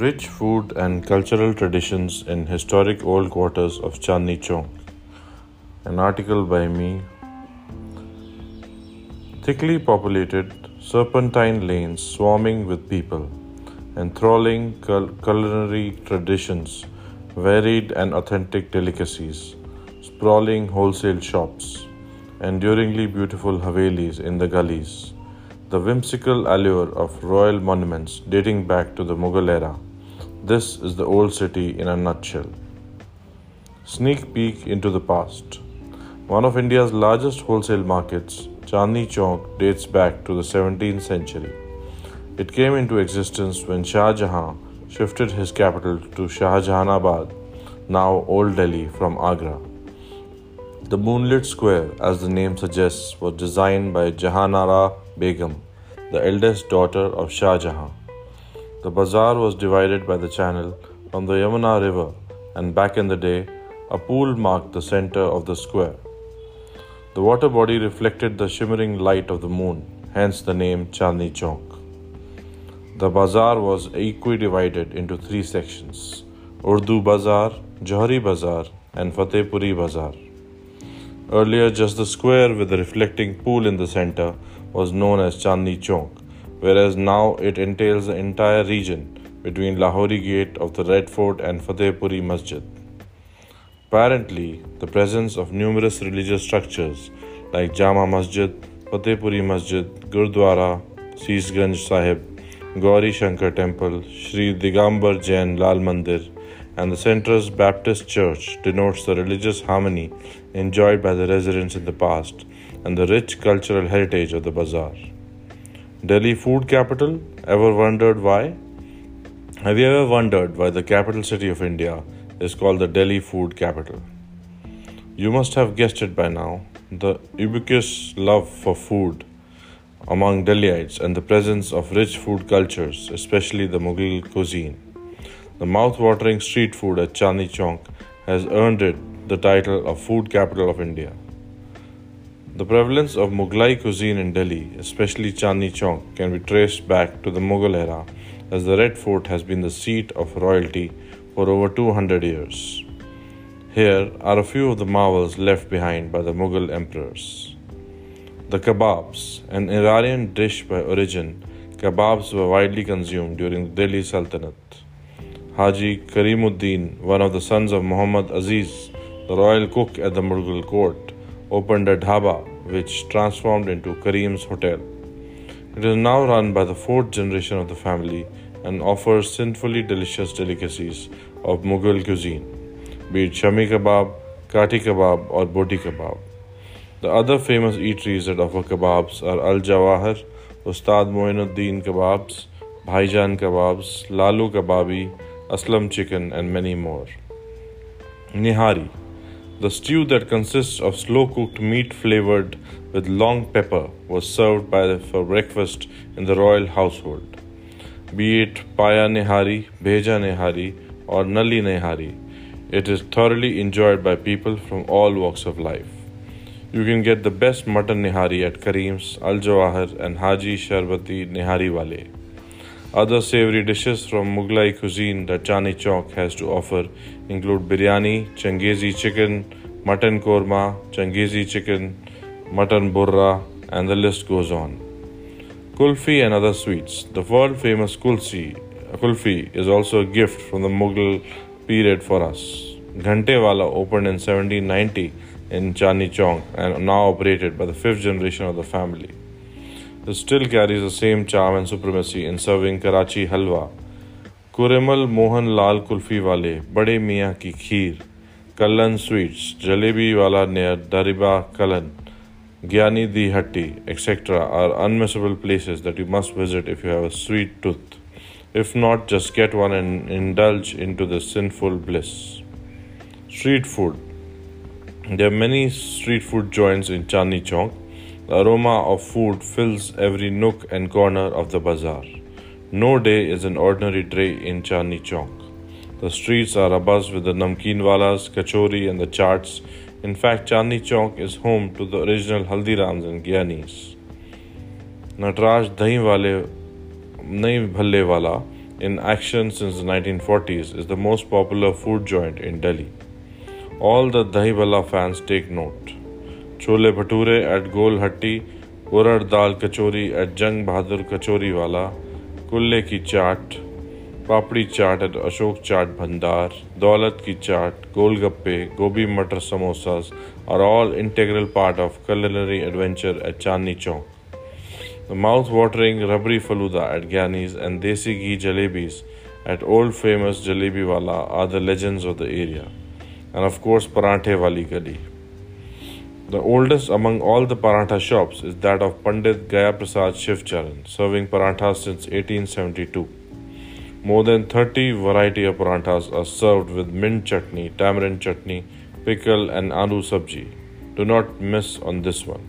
Rich food and cultural traditions in historic old quarters of Chandni Chowk. An article by me. Thickly populated, serpentine lanes swarming with people, enthralling cul- culinary traditions, varied and authentic delicacies, sprawling wholesale shops, enduringly beautiful havelis in the gullies the whimsical allure of royal monuments dating back to the Mughal era. This is the old city in a nutshell. Sneak peek into the past. One of India's largest wholesale markets, Chandni Chowk, dates back to the 17th century. It came into existence when Shah Jahan shifted his capital to Shahjahanabad, now Old Delhi, from Agra. The moonlit square, as the name suggests, was designed by Jahanara Begum, the eldest daughter of Shah Jahan. The bazaar was divided by the channel from the Yamuna river, and back in the day, a pool marked the center of the square. The water body reflected the shimmering light of the moon, hence the name Chandni Chowk. The bazaar was equally divided into three sections Urdu Bazaar, Johari Bazaar, and Fatehpuri Bazaar. Earlier, just the square with the reflecting pool in the center was known as Chandni Chowk, whereas now it entails the entire region between Lahori Gate of the Red Fort and Fatehpuri Masjid. Apparently, the presence of numerous religious structures like Jama Masjid, Fatehpuri Masjid, Gurdwara, Seesganj Sahib, Gauri Shankar Temple, Sri Digambar Jain Lal Mandir, and the Central Baptist Church denotes the religious harmony enjoyed by the residents in the past and the rich cultural heritage of the bazaar. Delhi food capital? Ever wondered why? Have you ever wondered why the capital city of India is called the Delhi food capital? You must have guessed it by now the ubiquitous love for food among Delhiites and the presence of rich food cultures, especially the Mughal cuisine. The mouth-watering street food at Chandni Chowk has earned it the title of food capital of India. The prevalence of Mughlai cuisine in Delhi, especially Chandni Chowk, can be traced back to the Mughal era, as the Red Fort has been the seat of royalty for over 200 years. Here are a few of the marvels left behind by the Mughal emperors. The kebabs, an Iranian dish by origin, kebabs were widely consumed during the Delhi Sultanate. Haji Karimuddin, one of the sons of Muhammad Aziz, the royal cook at the Mughal court, opened a dhaba which transformed into Karim's Hotel. It is now run by the fourth generation of the family and offers sinfully delicious delicacies of Mughal cuisine, be it shami kebab, kati kebab, or boti kebab. The other famous eateries that offer kebabs are Al Jawahar, Ustad Moinuddin Kebabs, Bhaijan Kebabs, Lalu Kebabi, Aslam Chicken, and many more. Nihari. The stew that consists of slow cooked meat flavored with long pepper was served by for breakfast in the royal household. Be it Paya Nehari, Bheja Nehari, or Nali Nehari, it is thoroughly enjoyed by people from all walks of life. You can get the best mutton nihari at Karim's, Al Jawahar, and Haji Sharbati Nihari Wale. Other savory dishes from Mughlai cuisine that Chandni Chowk has to offer include biryani, changezi chicken, mutton korma, changezi chicken, mutton burra, and the list goes on. Kulfi and other sweets. The world famous kulsi, kulfi is also a gift from the Mughal period for us. Ghantewala opened in 1790 in Chandni Chowk and now operated by the fifth generation of the family. Still carries the same charm and supremacy in serving Karachi halwa. Kuremal Mohan Lal Kulfi Wale, Bade Miyan ki Kheer, Kallan Sweets, Jalebi Wala near Dariba Kallan, Gyani Di Hatti, etc. are unmissable places that you must visit if you have a sweet tooth. If not, just get one and indulge into the sinful bliss. Street food. There are many street food joints in Chandni Chowk. The aroma of food fills every nook and corner of the bazaar. No day is an ordinary day in Chandni Chowk. The streets are abuzz with the namkeen walas, kachori, and the chaats. In fact, Chandni Chowk is home to the original Haldirams and Gyanis. Natraj Dahi Wale Nahi Bhalle Wala in action since the 1940s, is the most popular food joint in Delhi. All the Dahi Bhalla fans take note. Chole Bhature at Gol Hatti, Urad Dal Kachori at Jang Bahadur Kachori Wala, Kulle Ki Chaat, Papdi Chaat at Ashok Chaat Bhandar, Daulat Ki Chaat, Golgappe, Gobi Matar Samosas are all integral part of culinary adventure at Chandni Chowk. The mouth-watering rabri faluda at Gyani's and desi ghee jalebis at old famous Jalebi Wala are the legends of the area. And of course, Paranthe Wali Gali. The oldest among all the parantha shops is that of Pandit Gaya Prasad Shivcharan, serving paranthas since 1872. More than 30 variety of paranthas are served with mint chutney, tamarind chutney, pickle and aloo sabji. Do not miss on this one.